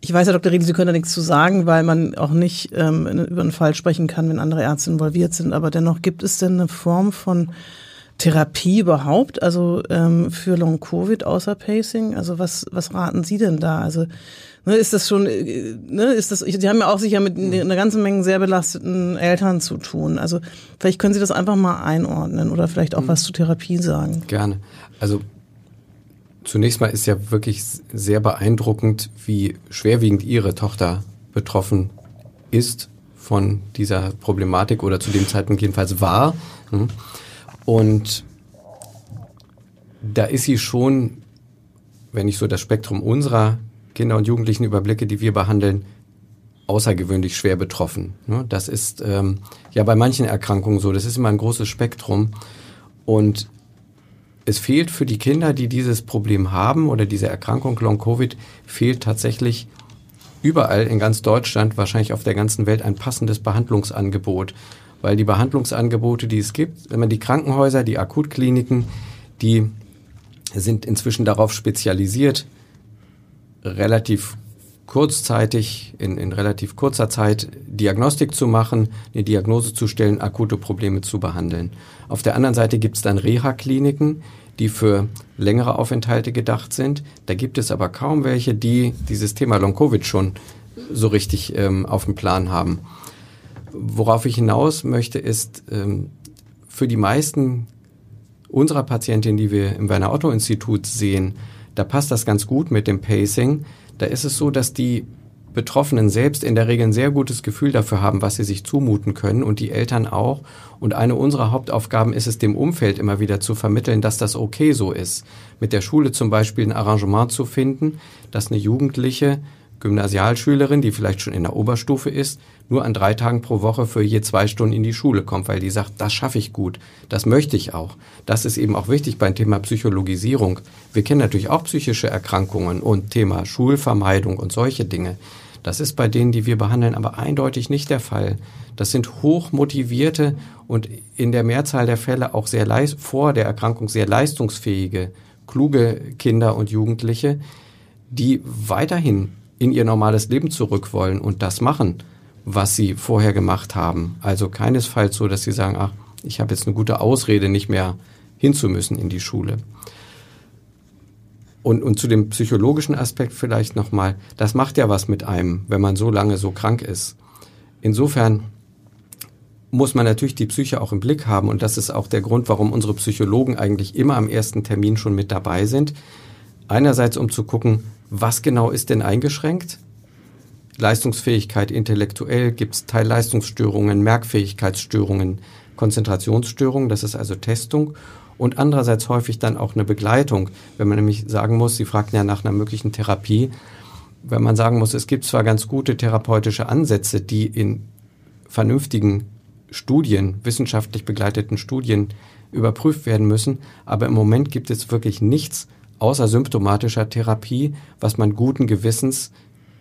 Ich weiß, Herr Dr. Riedel, Sie können da nichts zu sagen, weil man auch nicht ähm, über einen Fall sprechen kann, wenn andere Ärzte involviert sind. Aber dennoch gibt es denn eine Form von Therapie überhaupt, also ähm, für Long Covid außer Pacing? Also was was raten Sie denn da? Also ne, ist das schon, äh, ne, ist das? Sie haben ja auch sicher mit einer ganzen Menge sehr belasteten Eltern zu tun. Also vielleicht können Sie das einfach mal einordnen oder vielleicht auch mhm. was zu Therapie sagen. Gerne. Also Zunächst mal ist ja wirklich sehr beeindruckend, wie schwerwiegend Ihre Tochter betroffen ist von dieser Problematik oder zu dem Zeitpunkt jedenfalls war. Hm? Und da ist sie schon, wenn ich so das Spektrum unserer Kinder und Jugendlichen überblicke, die wir behandeln, außergewöhnlich schwer betroffen. Ne? Das ist ähm, ja bei manchen Erkrankungen so. Das ist immer ein großes Spektrum. Und es fehlt für die Kinder, die dieses Problem haben oder diese Erkrankung Long Covid, fehlt tatsächlich überall in ganz Deutschland, wahrscheinlich auf der ganzen Welt ein passendes Behandlungsangebot. Weil die Behandlungsangebote, die es gibt, wenn man die Krankenhäuser, die Akutkliniken, die sind inzwischen darauf spezialisiert, relativ kurzzeitig, in, in relativ kurzer Zeit Diagnostik zu machen, eine Diagnose zu stellen, akute Probleme zu behandeln. Auf der anderen Seite gibt es dann Reha-Kliniken, die für längere Aufenthalte gedacht sind. Da gibt es aber kaum welche, die dieses Thema Long-Covid schon so richtig ähm, auf dem Plan haben. Worauf ich hinaus möchte, ist, ähm, für die meisten unserer Patientinnen, die wir im Werner Otto Institut sehen, da passt das ganz gut mit dem Pacing. Da ist es so, dass die Betroffenen selbst in der Regel ein sehr gutes Gefühl dafür haben, was sie sich zumuten können und die Eltern auch. Und eine unserer Hauptaufgaben ist es, dem Umfeld immer wieder zu vermitteln, dass das okay so ist. Mit der Schule zum Beispiel ein Arrangement zu finden, dass eine Jugendliche Gymnasialschülerin, die vielleicht schon in der Oberstufe ist, nur an drei Tagen pro Woche für je zwei Stunden in die Schule kommt, weil die sagt, das schaffe ich gut, das möchte ich auch. Das ist eben auch wichtig beim Thema Psychologisierung. Wir kennen natürlich auch psychische Erkrankungen und Thema Schulvermeidung und solche Dinge. Das ist bei denen, die wir behandeln, aber eindeutig nicht der Fall. Das sind hochmotivierte und in der Mehrzahl der Fälle auch sehr vor der Erkrankung sehr leistungsfähige, kluge Kinder und Jugendliche, die weiterhin in ihr normales Leben zurück wollen und das machen, was sie vorher gemacht haben. Also keinesfalls so, dass sie sagen, ach, ich habe jetzt eine gute Ausrede, nicht mehr hinzumüssen in die Schule. Und, und zu dem psychologischen Aspekt vielleicht nochmal, das macht ja was mit einem, wenn man so lange so krank ist. Insofern muss man natürlich die Psyche auch im Blick haben und das ist auch der Grund, warum unsere Psychologen eigentlich immer am ersten Termin schon mit dabei sind. Einerseits, um zu gucken, was genau ist denn eingeschränkt? Leistungsfähigkeit intellektuell, gibt es Teilleistungsstörungen, Merkfähigkeitsstörungen, Konzentrationsstörungen, das ist also Testung. Und andererseits häufig dann auch eine Begleitung, wenn man nämlich sagen muss, Sie fragten ja nach einer möglichen Therapie, wenn man sagen muss, es gibt zwar ganz gute therapeutische Ansätze, die in vernünftigen Studien, wissenschaftlich begleiteten Studien überprüft werden müssen, aber im Moment gibt es wirklich nichts, außer symptomatischer Therapie, was man guten Gewissens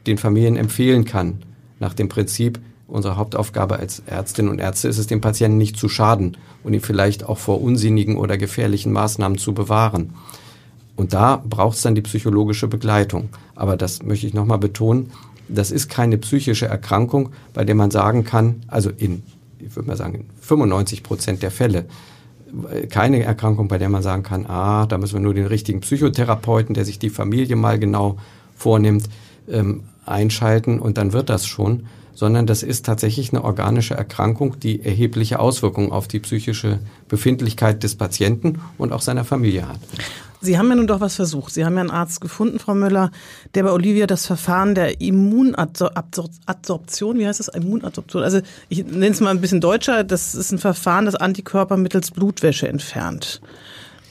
den Familien empfehlen kann. Nach dem Prinzip, unsere Hauptaufgabe als Ärztinnen und Ärzte ist es, dem Patienten nicht zu schaden und ihn vielleicht auch vor unsinnigen oder gefährlichen Maßnahmen zu bewahren. Und da braucht es dann die psychologische Begleitung. Aber das möchte ich nochmal betonen, das ist keine psychische Erkrankung, bei der man sagen kann, also in, ich würde mal sagen, 95 Prozent der Fälle keine Erkrankung, bei der man sagen kann, ah, da müssen wir nur den richtigen Psychotherapeuten, der sich die Familie mal genau vornimmt. ähm, einschalten und dann wird das schon, sondern das ist tatsächlich eine organische Erkrankung, die erhebliche Auswirkungen auf die psychische Befindlichkeit des Patienten und auch seiner Familie hat. Sie haben ja nun doch was versucht. Sie haben ja einen Arzt gefunden, Frau Müller, der bei Olivia das Verfahren der Immunadsorption, wie heißt das, Immunadsorption, also ich nenne es mal ein bisschen deutscher, das ist ein Verfahren, das Antikörper mittels Blutwäsche entfernt.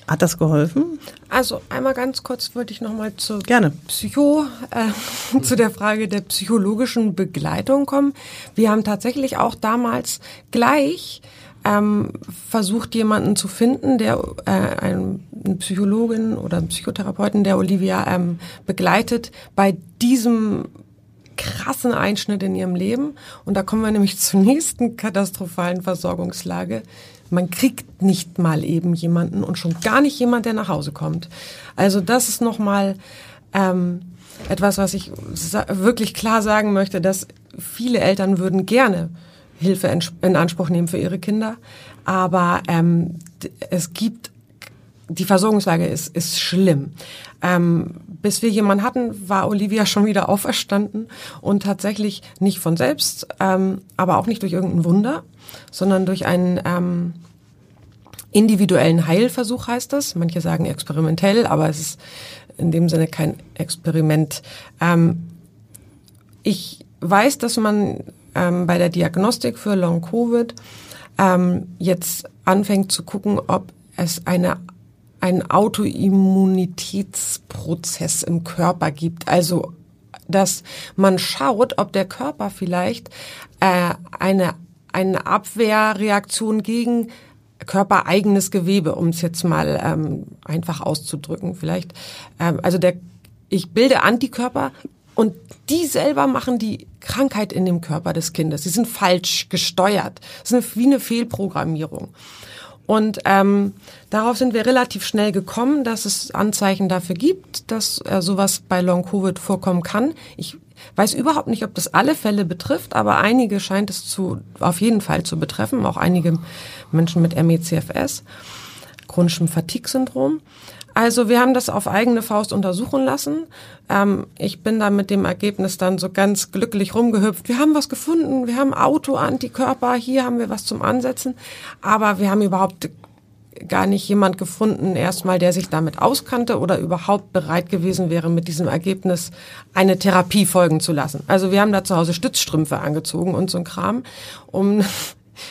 Hat das geholfen? Also einmal ganz kurz wollte ich nochmal zu Gerne. Psycho, äh, zu der Frage der psychologischen Begleitung kommen. Wir haben tatsächlich auch damals gleich ähm, versucht, jemanden zu finden, der äh, eine Psychologin oder einen Psychotherapeuten, der Olivia ähm, begleitet bei diesem krassen Einschnitt in ihrem Leben. Und da kommen wir nämlich zur nächsten katastrophalen Versorgungslage. Man kriegt nicht mal eben jemanden und schon gar nicht jemand, der nach Hause kommt. Also das ist nochmal ähm, etwas, was ich wirklich klar sagen möchte, dass viele Eltern würden gerne Hilfe in Anspruch nehmen für ihre Kinder. Aber ähm, es gibt, die Versorgungslage ist, ist schlimm. Ähm, bis wir jemanden hatten, war Olivia schon wieder auferstanden und tatsächlich nicht von selbst, ähm, aber auch nicht durch irgendein Wunder, sondern durch einen ähm, individuellen Heilversuch heißt das. Manche sagen experimentell, aber es ist in dem Sinne kein Experiment. Ähm, ich weiß, dass man ähm, bei der Diagnostik für Long Covid ähm, jetzt anfängt zu gucken, ob es eine ein Autoimmunitätsprozess im Körper gibt. Also, dass man schaut, ob der Körper vielleicht äh, eine, eine Abwehrreaktion gegen körpereigenes Gewebe, um es jetzt mal ähm, einfach auszudrücken, vielleicht. Ähm, also der, ich bilde Antikörper und die selber machen die Krankheit in dem Körper des Kindes. Sie sind falsch gesteuert. Das ist wie eine Fehlprogrammierung. Und ähm, darauf sind wir relativ schnell gekommen, dass es Anzeichen dafür gibt, dass äh, sowas bei Long Covid vorkommen kann. Ich weiß überhaupt nicht, ob das alle Fälle betrifft, aber einige scheint es zu auf jeden Fall zu betreffen, auch einige Menschen mit MECFS, chronischem Fatigue-Syndrom. Also wir haben das auf eigene Faust untersuchen lassen. Ähm, ich bin da mit dem Ergebnis dann so ganz glücklich rumgehüpft. Wir haben was gefunden, wir haben Autoantikörper, hier haben wir was zum Ansetzen. Aber wir haben überhaupt gar nicht jemand gefunden, erstmal, der sich damit auskannte oder überhaupt bereit gewesen wäre, mit diesem Ergebnis eine Therapie folgen zu lassen. Also wir haben da zu Hause Stützstrümpfe angezogen und so ein Kram, um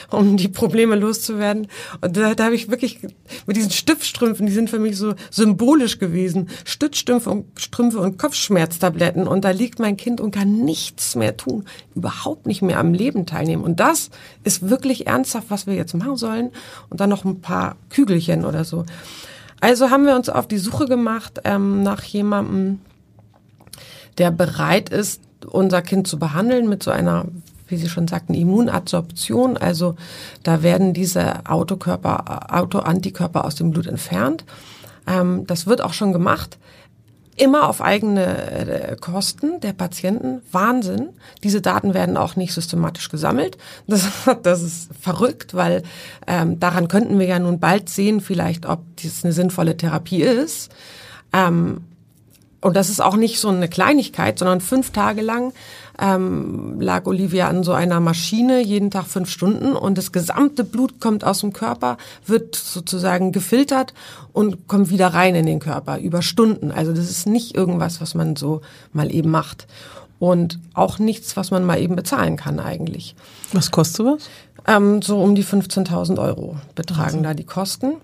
um die Probleme loszuwerden. Und da, da habe ich wirklich mit diesen Stiftstrümpfen, die sind für mich so symbolisch gewesen. Stützstrümpfe und Strümpfe und Kopfschmerztabletten. Und da liegt mein Kind und kann nichts mehr tun, überhaupt nicht mehr am Leben teilnehmen. Und das ist wirklich ernsthaft, was wir jetzt machen sollen. Und dann noch ein paar Kügelchen oder so. Also haben wir uns auf die Suche gemacht ähm, nach jemandem, der bereit ist, unser Kind zu behandeln mit so einer wie Sie schon sagten, Immunadsorption. Also da werden diese Autokörper, Autoantikörper aus dem Blut entfernt. Ähm, das wird auch schon gemacht. Immer auf eigene äh, Kosten der Patienten. Wahnsinn. Diese Daten werden auch nicht systematisch gesammelt. Das, das ist verrückt, weil ähm, daran könnten wir ja nun bald sehen, vielleicht, ob dies eine sinnvolle Therapie ist. Ähm, und das ist auch nicht so eine Kleinigkeit, sondern fünf Tage lang ähm, lag Olivia an so einer Maschine, jeden Tag fünf Stunden und das gesamte Blut kommt aus dem Körper, wird sozusagen gefiltert und kommt wieder rein in den Körper über Stunden. Also das ist nicht irgendwas, was man so mal eben macht. Und auch nichts, was man mal eben bezahlen kann eigentlich. Was kostet sowas? Ähm, so um die 15.000 Euro betragen also. da die Kosten.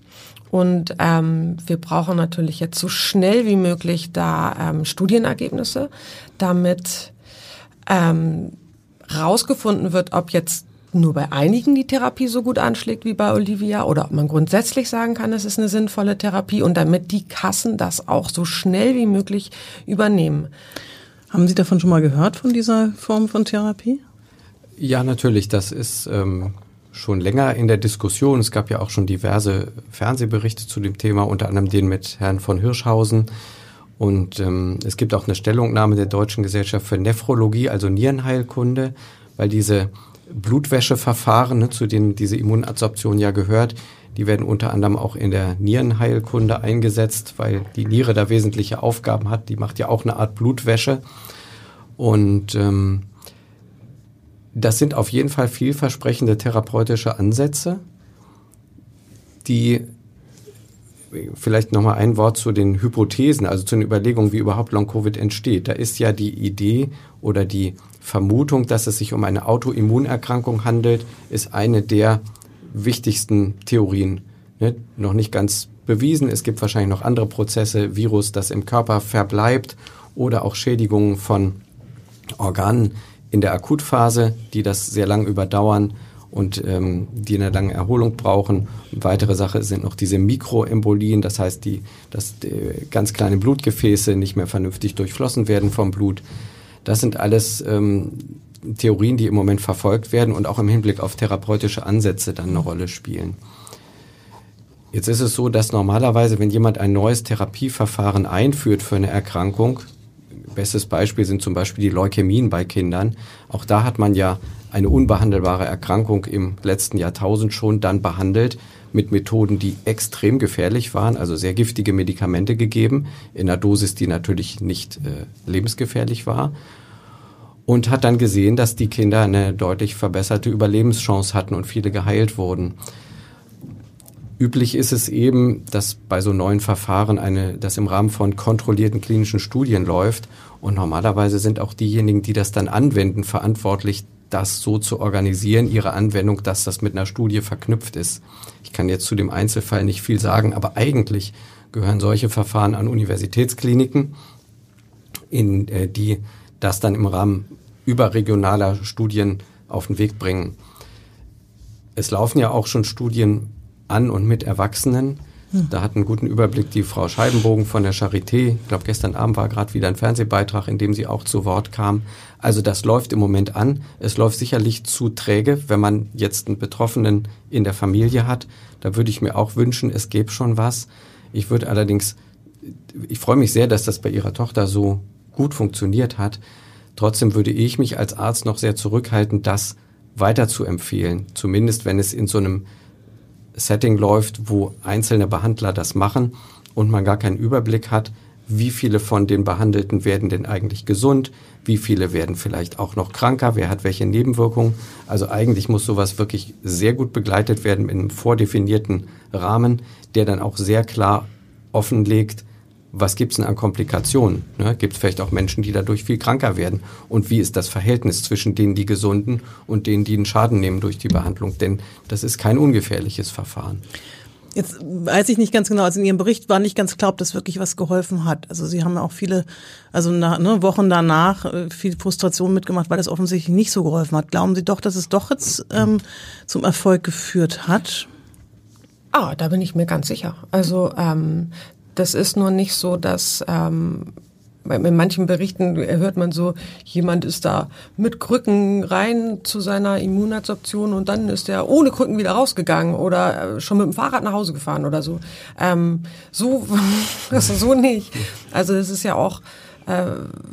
Und ähm, wir brauchen natürlich jetzt so schnell wie möglich da ähm, Studienergebnisse, damit ähm, rausgefunden wird, ob jetzt nur bei einigen die Therapie so gut anschlägt wie bei Olivia oder ob man grundsätzlich sagen kann, es ist eine sinnvolle Therapie und damit die Kassen das auch so schnell wie möglich übernehmen. Haben Sie davon schon mal gehört, von dieser Form von Therapie? Ja, natürlich. Das ist ähm, schon länger in der Diskussion. Es gab ja auch schon diverse Fernsehberichte zu dem Thema, unter anderem den mit Herrn von Hirschhausen. Und ähm, es gibt auch eine Stellungnahme der Deutschen Gesellschaft für Nephrologie, also Nierenheilkunde, weil diese Blutwäscheverfahren, ne, zu denen diese Immunadsorption ja gehört, die werden unter anderem auch in der Nierenheilkunde eingesetzt, weil die Niere da wesentliche Aufgaben hat. Die macht ja auch eine Art Blutwäsche. Und ähm, das sind auf jeden Fall vielversprechende therapeutische Ansätze, die vielleicht nochmal ein Wort zu den Hypothesen, also zu den Überlegungen, wie überhaupt Long-Covid entsteht. Da ist ja die Idee oder die Vermutung, dass es sich um eine Autoimmunerkrankung handelt, ist eine der wichtigsten Theorien. Ne? Noch nicht ganz bewiesen. Es gibt wahrscheinlich noch andere Prozesse, Virus, das im Körper verbleibt oder auch Schädigungen von Organen in der Akutphase, die das sehr lang überdauern und ähm, die eine lange Erholung brauchen. Eine weitere Sache sind noch diese Mikroembolien, das heißt, die, dass die ganz kleine Blutgefäße nicht mehr vernünftig durchflossen werden vom Blut. Das sind alles ähm, Theorien, die im Moment verfolgt werden und auch im Hinblick auf therapeutische Ansätze dann eine Rolle spielen. Jetzt ist es so, dass normalerweise, wenn jemand ein neues Therapieverfahren einführt für eine Erkrankung, bestes Beispiel sind zum Beispiel die Leukämien bei Kindern, auch da hat man ja eine unbehandelbare Erkrankung im letzten Jahrtausend schon dann behandelt mit Methoden, die extrem gefährlich waren, also sehr giftige Medikamente gegeben, in einer Dosis, die natürlich nicht äh, lebensgefährlich war. Und hat dann gesehen, dass die Kinder eine deutlich verbesserte Überlebenschance hatten und viele geheilt wurden. Üblich ist es eben, dass bei so neuen Verfahren eine, das im Rahmen von kontrollierten klinischen Studien läuft. Und normalerweise sind auch diejenigen, die das dann anwenden, verantwortlich, das so zu organisieren, ihre Anwendung, dass das mit einer Studie verknüpft ist. Ich kann jetzt zu dem Einzelfall nicht viel sagen, aber eigentlich gehören solche Verfahren an Universitätskliniken, in äh, die das dann im Rahmen überregionaler Studien auf den Weg bringen. Es laufen ja auch schon Studien an und mit Erwachsenen, da hat einen guten Überblick die Frau Scheibenbogen von der Charité. Ich glaube, gestern Abend war gerade wieder ein Fernsehbeitrag, in dem sie auch zu Wort kam. Also das läuft im Moment an. Es läuft sicherlich zu träge, wenn man jetzt einen Betroffenen in der Familie hat. Da würde ich mir auch wünschen, es gäbe schon was. Ich würde allerdings, ich freue mich sehr, dass das bei ihrer Tochter so gut funktioniert hat. Trotzdem würde ich mich als Arzt noch sehr zurückhalten, das weiter zu empfehlen. Zumindest wenn es in so einem Setting läuft, wo einzelne Behandler das machen und man gar keinen Überblick hat, wie viele von den Behandelten werden denn eigentlich gesund, wie viele werden vielleicht auch noch kranker, wer hat welche Nebenwirkungen. Also eigentlich muss sowas wirklich sehr gut begleitet werden in einem vordefinierten Rahmen, der dann auch sehr klar offenlegt, was gibt's denn an Komplikationen? Ne? Gibt es vielleicht auch Menschen, die dadurch viel kranker werden? Und wie ist das Verhältnis zwischen denen, die gesunden und denen, die einen Schaden nehmen durch die Behandlung? Denn das ist kein ungefährliches Verfahren. Jetzt weiß ich nicht ganz genau, also in Ihrem Bericht war nicht ganz klar, ob das wirklich was geholfen hat. Also Sie haben auch viele, also nach, ne, Wochen danach äh, viel Frustration mitgemacht, weil das offensichtlich nicht so geholfen hat. Glauben Sie doch, dass es doch jetzt ähm, zum Erfolg geführt hat? Ah, da bin ich mir ganz sicher. Also ähm, das ist nur nicht so, dass ähm, in manchen Berichten hört man so, jemand ist da mit Krücken rein zu seiner Immunadsorption und dann ist er ohne Krücken wieder rausgegangen oder äh, schon mit dem Fahrrad nach Hause gefahren oder so. Ähm, so, so nicht. Also es ist ja auch äh,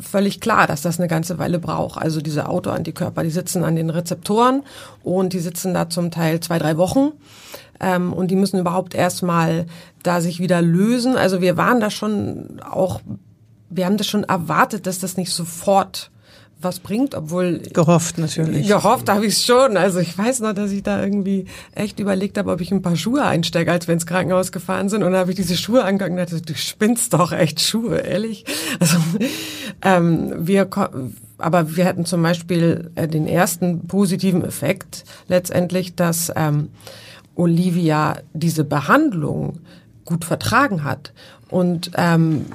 völlig klar, dass das eine ganze Weile braucht. Also diese Autoantikörper, die sitzen an den Rezeptoren und die sitzen da zum Teil zwei, drei Wochen. Ähm, und die müssen überhaupt erstmal da sich wieder lösen. Also wir waren da schon auch, wir haben das schon erwartet, dass das nicht sofort was bringt, obwohl gehofft natürlich. Gehofft habe ich schon. Also ich weiß noch, dass ich da irgendwie echt überlegt habe, ob ich ein paar Schuhe einstecke, als wir ins Krankenhaus gefahren sind. Und dann habe ich diese Schuhe angegangen und dachte, du spinnst doch echt Schuhe, ehrlich. Also ähm, wir aber wir hatten zum Beispiel äh, den ersten positiven Effekt letztendlich, dass ähm, Olivia diese Behandlung gut vertragen hat. Und ähm,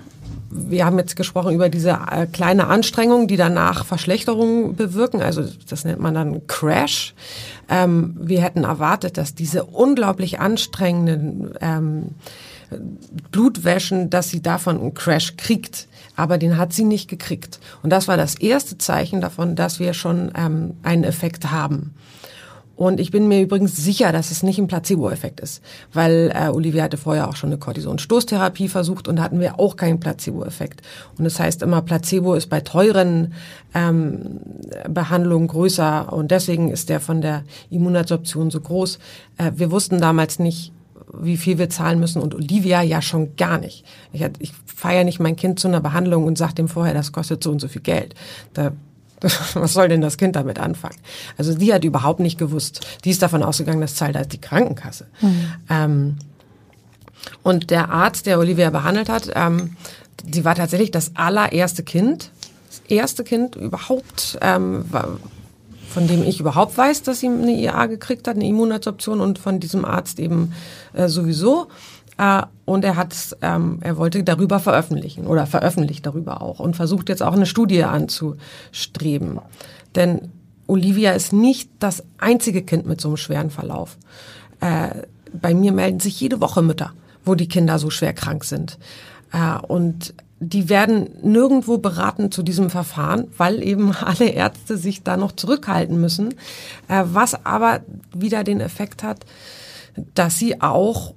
wir haben jetzt gesprochen über diese äh, kleine Anstrengung, die danach Verschlechterungen bewirken. Also das nennt man dann Crash. Ähm, wir hätten erwartet, dass diese unglaublich anstrengenden ähm, Blutwäschen, dass sie davon einen Crash kriegt. Aber den hat sie nicht gekriegt. Und das war das erste Zeichen davon, dass wir schon ähm, einen Effekt haben. Und ich bin mir übrigens sicher, dass es nicht ein Placebo-Effekt ist, weil äh, Olivia hatte vorher auch schon eine Cortison-Stoßtherapie versucht und da hatten wir auch keinen Placebo-Effekt. Und das heißt immer, Placebo ist bei teuren ähm, Behandlungen größer und deswegen ist der von der Immunadsorption so groß. Äh, wir wussten damals nicht, wie viel wir zahlen müssen und Olivia ja schon gar nicht. Ich, ich feiere nicht mein Kind zu einer Behandlung und sage dem vorher, das kostet so und so viel Geld. Da, was soll denn das Kind damit anfangen? Also die hat überhaupt nicht gewusst. Die ist davon ausgegangen, das zahlt halt die Krankenkasse. Mhm. Ähm, und der Arzt, der Olivia behandelt hat, ähm, die war tatsächlich das allererste Kind, das erste Kind überhaupt, ähm, von dem ich überhaupt weiß, dass sie eine IA gekriegt hat, eine Immunadoption und von diesem Arzt eben äh, sowieso. Äh, und er hat, ähm, er wollte darüber veröffentlichen oder veröffentlicht darüber auch und versucht jetzt auch eine Studie anzustreben. Denn Olivia ist nicht das einzige Kind mit so einem schweren Verlauf. Äh, bei mir melden sich jede Woche Mütter, wo die Kinder so schwer krank sind. Äh, und die werden nirgendwo beraten zu diesem Verfahren, weil eben alle Ärzte sich da noch zurückhalten müssen, äh, was aber wieder den Effekt hat, dass sie auch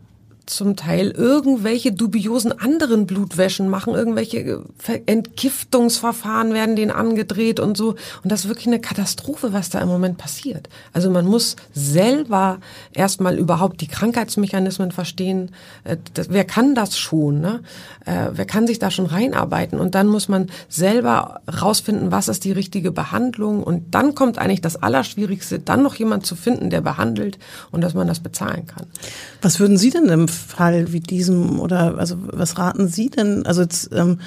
zum Teil irgendwelche dubiosen anderen Blutwäschen machen, irgendwelche äh, Entgiftungsverfahren werden denen angedreht und so. Und das ist wirklich eine Katastrophe, was da im Moment passiert. Also man muss selber erstmal überhaupt die Krankheitsmechanismen verstehen. Äh, wer kann das schon? Ne? Äh, wer kann sich da schon reinarbeiten? Und dann muss man selber rausfinden, was ist die richtige Behandlung. Und dann kommt eigentlich das Allerschwierigste, dann noch jemand zu finden, der behandelt und dass man das bezahlen kann. Was würden Sie denn im Fall wie diesem oder also was raten Sie denn? Also jetzt, ähm,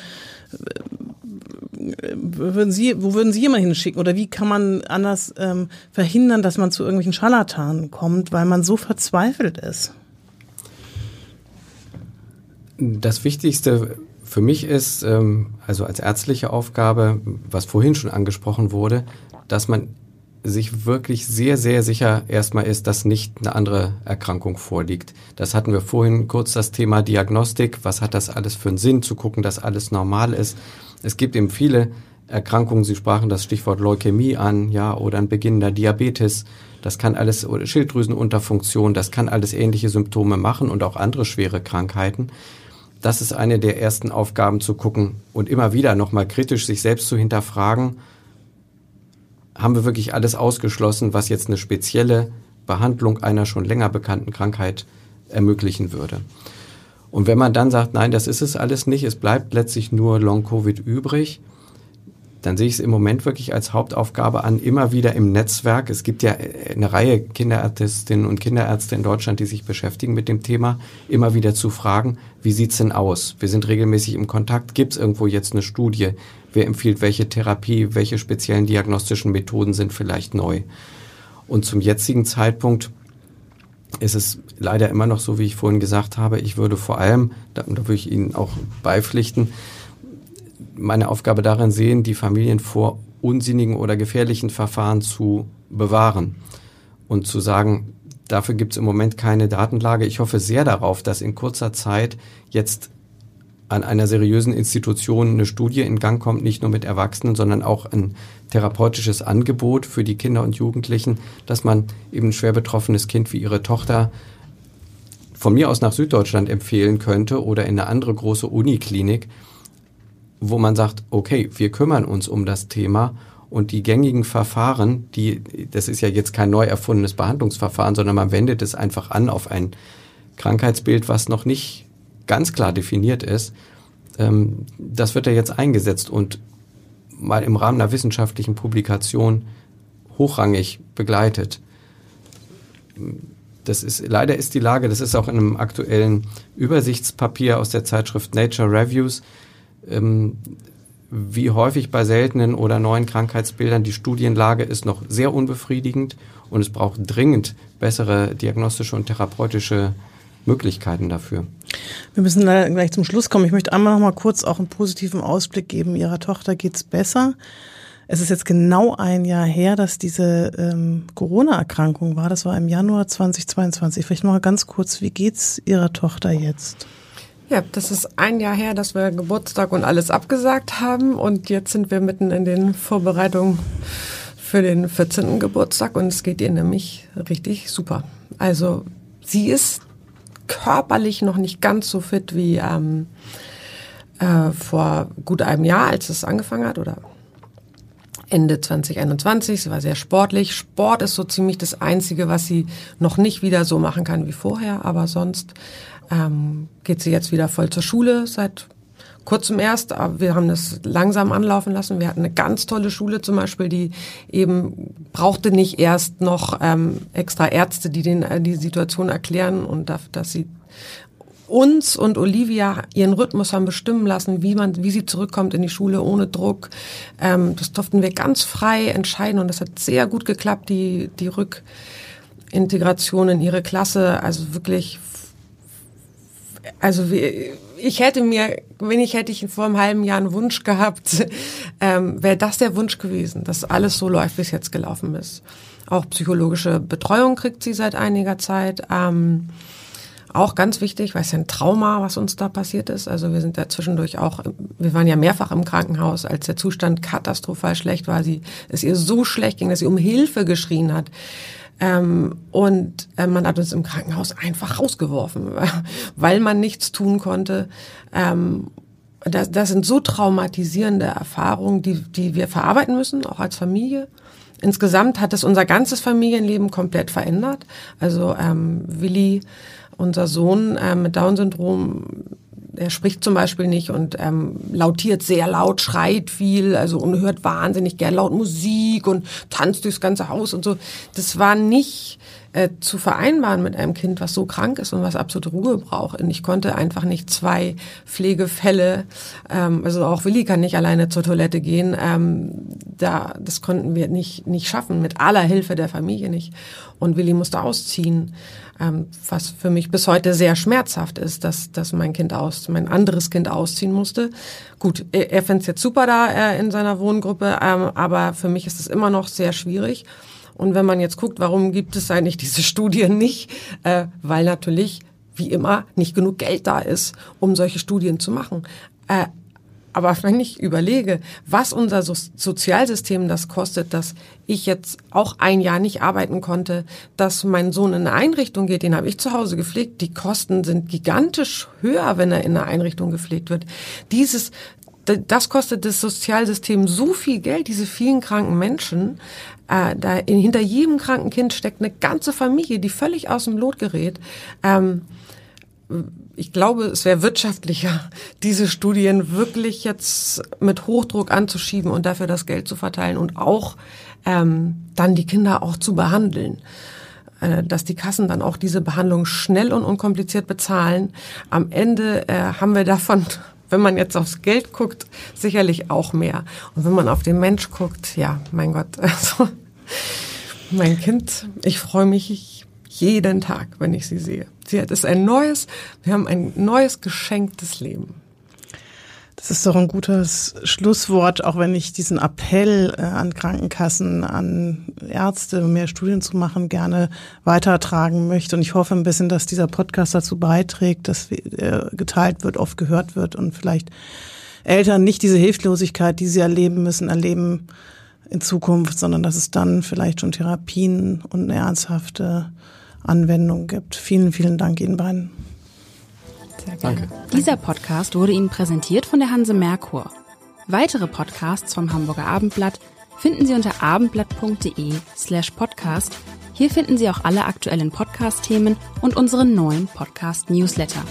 würden Sie, wo würden Sie jemanden hinschicken oder wie kann man anders ähm, verhindern, dass man zu irgendwelchen Scharlatanen kommt, weil man so verzweifelt ist? Das Wichtigste für mich ist, ähm, also als ärztliche Aufgabe, was vorhin schon angesprochen wurde, dass man sich wirklich sehr, sehr sicher erstmal ist, dass nicht eine andere Erkrankung vorliegt. Das hatten wir vorhin kurz das Thema Diagnostik. Was hat das alles für einen Sinn, zu gucken, dass alles normal ist? Es gibt eben viele Erkrankungen. Sie sprachen das Stichwort Leukämie an, ja, oder ein beginnender Diabetes. Das kann alles, oder Schilddrüsenunterfunktion, das kann alles ähnliche Symptome machen und auch andere schwere Krankheiten. Das ist eine der ersten Aufgaben zu gucken und immer wieder nochmal kritisch sich selbst zu hinterfragen, haben wir wirklich alles ausgeschlossen, was jetzt eine spezielle Behandlung einer schon länger bekannten Krankheit ermöglichen würde. Und wenn man dann sagt, nein, das ist es alles nicht, es bleibt letztlich nur Long-Covid übrig, dann sehe ich es im Moment wirklich als Hauptaufgabe an, immer wieder im Netzwerk. Es gibt ja eine Reihe Kinderärztinnen und Kinderärzte in Deutschland, die sich beschäftigen mit dem Thema, immer wieder zu fragen, wie sieht's denn aus? Wir sind regelmäßig im Kontakt. Gibt es irgendwo jetzt eine Studie? Wer empfiehlt welche Therapie? Welche speziellen diagnostischen Methoden sind vielleicht neu? Und zum jetzigen Zeitpunkt ist es leider immer noch so, wie ich vorhin gesagt habe. Ich würde vor allem, da, da würde ich Ihnen auch beipflichten, meine Aufgabe darin sehen, die Familien vor unsinnigen oder gefährlichen Verfahren zu bewahren und zu sagen, dafür gibt es im Moment keine Datenlage. Ich hoffe sehr darauf, dass in kurzer Zeit jetzt an einer seriösen Institution eine Studie in Gang kommt, nicht nur mit Erwachsenen, sondern auch ein therapeutisches Angebot für die Kinder und Jugendlichen, dass man eben ein schwer betroffenes Kind wie ihre Tochter von mir aus nach Süddeutschland empfehlen könnte oder in eine andere große Uniklinik, wo man sagt, okay, wir kümmern uns um das Thema und die gängigen Verfahren, die, das ist ja jetzt kein neu erfundenes Behandlungsverfahren, sondern man wendet es einfach an auf ein Krankheitsbild, was noch nicht ganz klar definiert ist. Ähm, das wird ja jetzt eingesetzt und mal im Rahmen einer wissenschaftlichen Publikation hochrangig begleitet. Das ist, leider ist die Lage, das ist auch in einem aktuellen Übersichtspapier aus der Zeitschrift Nature Reviews, ähm, wie häufig bei seltenen oder neuen Krankheitsbildern die Studienlage ist noch sehr unbefriedigend und es braucht dringend bessere diagnostische und therapeutische Möglichkeiten dafür. Wir müssen leider gleich zum Schluss kommen. Ich möchte einmal noch mal kurz auch einen positiven Ausblick geben. Ihrer Tochter geht's besser. Es ist jetzt genau ein Jahr her, dass diese ähm, Corona-Erkrankung war. Das war im Januar 2022. Vielleicht noch mal ganz kurz, wie geht's Ihrer Tochter jetzt? Ja, das ist ein Jahr her, dass wir Geburtstag und alles abgesagt haben und jetzt sind wir mitten in den Vorbereitungen für den 14. Geburtstag und es geht ihr nämlich richtig super. Also sie ist körperlich noch nicht ganz so fit wie ähm, äh, vor gut einem Jahr, als es angefangen hat oder Ende 2021. Sie war sehr sportlich. Sport ist so ziemlich das Einzige, was sie noch nicht wieder so machen kann wie vorher. Aber sonst ähm, geht sie jetzt wieder voll zur Schule seit kurzem erst. Aber wir haben das langsam anlaufen lassen. Wir hatten eine ganz tolle Schule zum Beispiel, die eben brauchte nicht erst noch ähm, extra Ärzte, die den äh, die Situation erklären und dass, dass sie uns und Olivia ihren Rhythmus haben bestimmen lassen, wie man, wie sie zurückkommt in die Schule ohne Druck. Ähm, das durften wir ganz frei entscheiden und das hat sehr gut geklappt, die, die Rückintegration in ihre Klasse. Also wirklich, also ich hätte mir, wenn ich hätte ich vor einem halben Jahr einen Wunsch gehabt, ähm, wäre das der Wunsch gewesen, dass alles so läuft, wie es jetzt gelaufen ist. Auch psychologische Betreuung kriegt sie seit einiger Zeit. Ähm, auch ganz wichtig, weil es ja ein Trauma, was uns da passiert ist. Also wir sind da zwischendurch auch, wir waren ja mehrfach im Krankenhaus, als der Zustand katastrophal schlecht war. Sie, es ihr so schlecht ging, dass sie um Hilfe geschrien hat. Ähm, und äh, man hat uns im Krankenhaus einfach rausgeworfen, weil man nichts tun konnte. Ähm, das, das sind so traumatisierende Erfahrungen, die, die wir verarbeiten müssen, auch als Familie. Insgesamt hat es unser ganzes Familienleben komplett verändert. Also ähm, Willi unser Sohn äh, mit Down-Syndrom, er spricht zum Beispiel nicht und ähm, lautiert sehr laut, schreit viel, also und hört wahnsinnig gern laut Musik und tanzt durchs ganze Haus und so. Das war nicht äh, zu vereinbaren mit einem Kind, was so krank ist und was absolute Ruhe braucht. Und ich konnte einfach nicht zwei Pflegefälle, ähm, also auch Willi kann nicht alleine zur Toilette gehen, ähm, da das konnten wir nicht nicht schaffen mit aller Hilfe der Familie nicht. Und Willi musste ausziehen ähm, was für mich bis heute sehr schmerzhaft ist, dass, dass mein Kind aus, mein anderes Kind ausziehen musste. Gut, er, er findet es jetzt super da äh, in seiner Wohngruppe, ähm, aber für mich ist es immer noch sehr schwierig. Und wenn man jetzt guckt, warum gibt es eigentlich diese Studien nicht? Äh, weil natürlich, wie immer, nicht genug Geld da ist, um solche Studien zu machen. Äh, aber wenn ich überlege, was unser so Sozialsystem das kostet, dass ich jetzt auch ein Jahr nicht arbeiten konnte, dass mein Sohn in eine Einrichtung geht, den habe ich zu Hause gepflegt, die Kosten sind gigantisch höher, wenn er in eine Einrichtung gepflegt wird. Dieses das kostet das Sozialsystem so viel Geld, diese vielen kranken Menschen. Äh, da in, hinter jedem kranken Kind steckt eine ganze Familie, die völlig aus dem Lot gerät. Ähm, ich glaube, es wäre wirtschaftlicher, diese Studien wirklich jetzt mit Hochdruck anzuschieben und dafür das Geld zu verteilen und auch ähm, dann die Kinder auch zu behandeln äh, dass die Kassen dann auch diese Behandlung schnell und unkompliziert bezahlen. Am Ende äh, haben wir davon, wenn man jetzt aufs Geld guckt, sicherlich auch mehr. Und wenn man auf den Mensch guckt, ja, mein Gott, also mein Kind, ich freue mich jeden Tag, wenn ich sie sehe. Sie hat es ein neues, wir haben ein neues geschenktes Leben. Das ist doch ein gutes Schlusswort, auch wenn ich diesen Appell äh, an Krankenkassen, an Ärzte, mehr Studien zu machen, gerne weitertragen möchte. Und ich hoffe ein bisschen, dass dieser Podcast dazu beiträgt, dass er geteilt wird, oft gehört wird und vielleicht Eltern nicht diese Hilflosigkeit, die sie erleben müssen, erleben in Zukunft, sondern dass es dann vielleicht schon Therapien und eine ernsthafte Anwendung gibt. Vielen, vielen Dank Ihnen beiden. Sehr gerne. Danke. Dieser Podcast wurde Ihnen präsentiert von der Hanse Merkur. Weitere Podcasts vom Hamburger Abendblatt finden Sie unter abendblatt.de slash podcast. Hier finden Sie auch alle aktuellen Podcast-Themen und unseren neuen Podcast-Newsletter.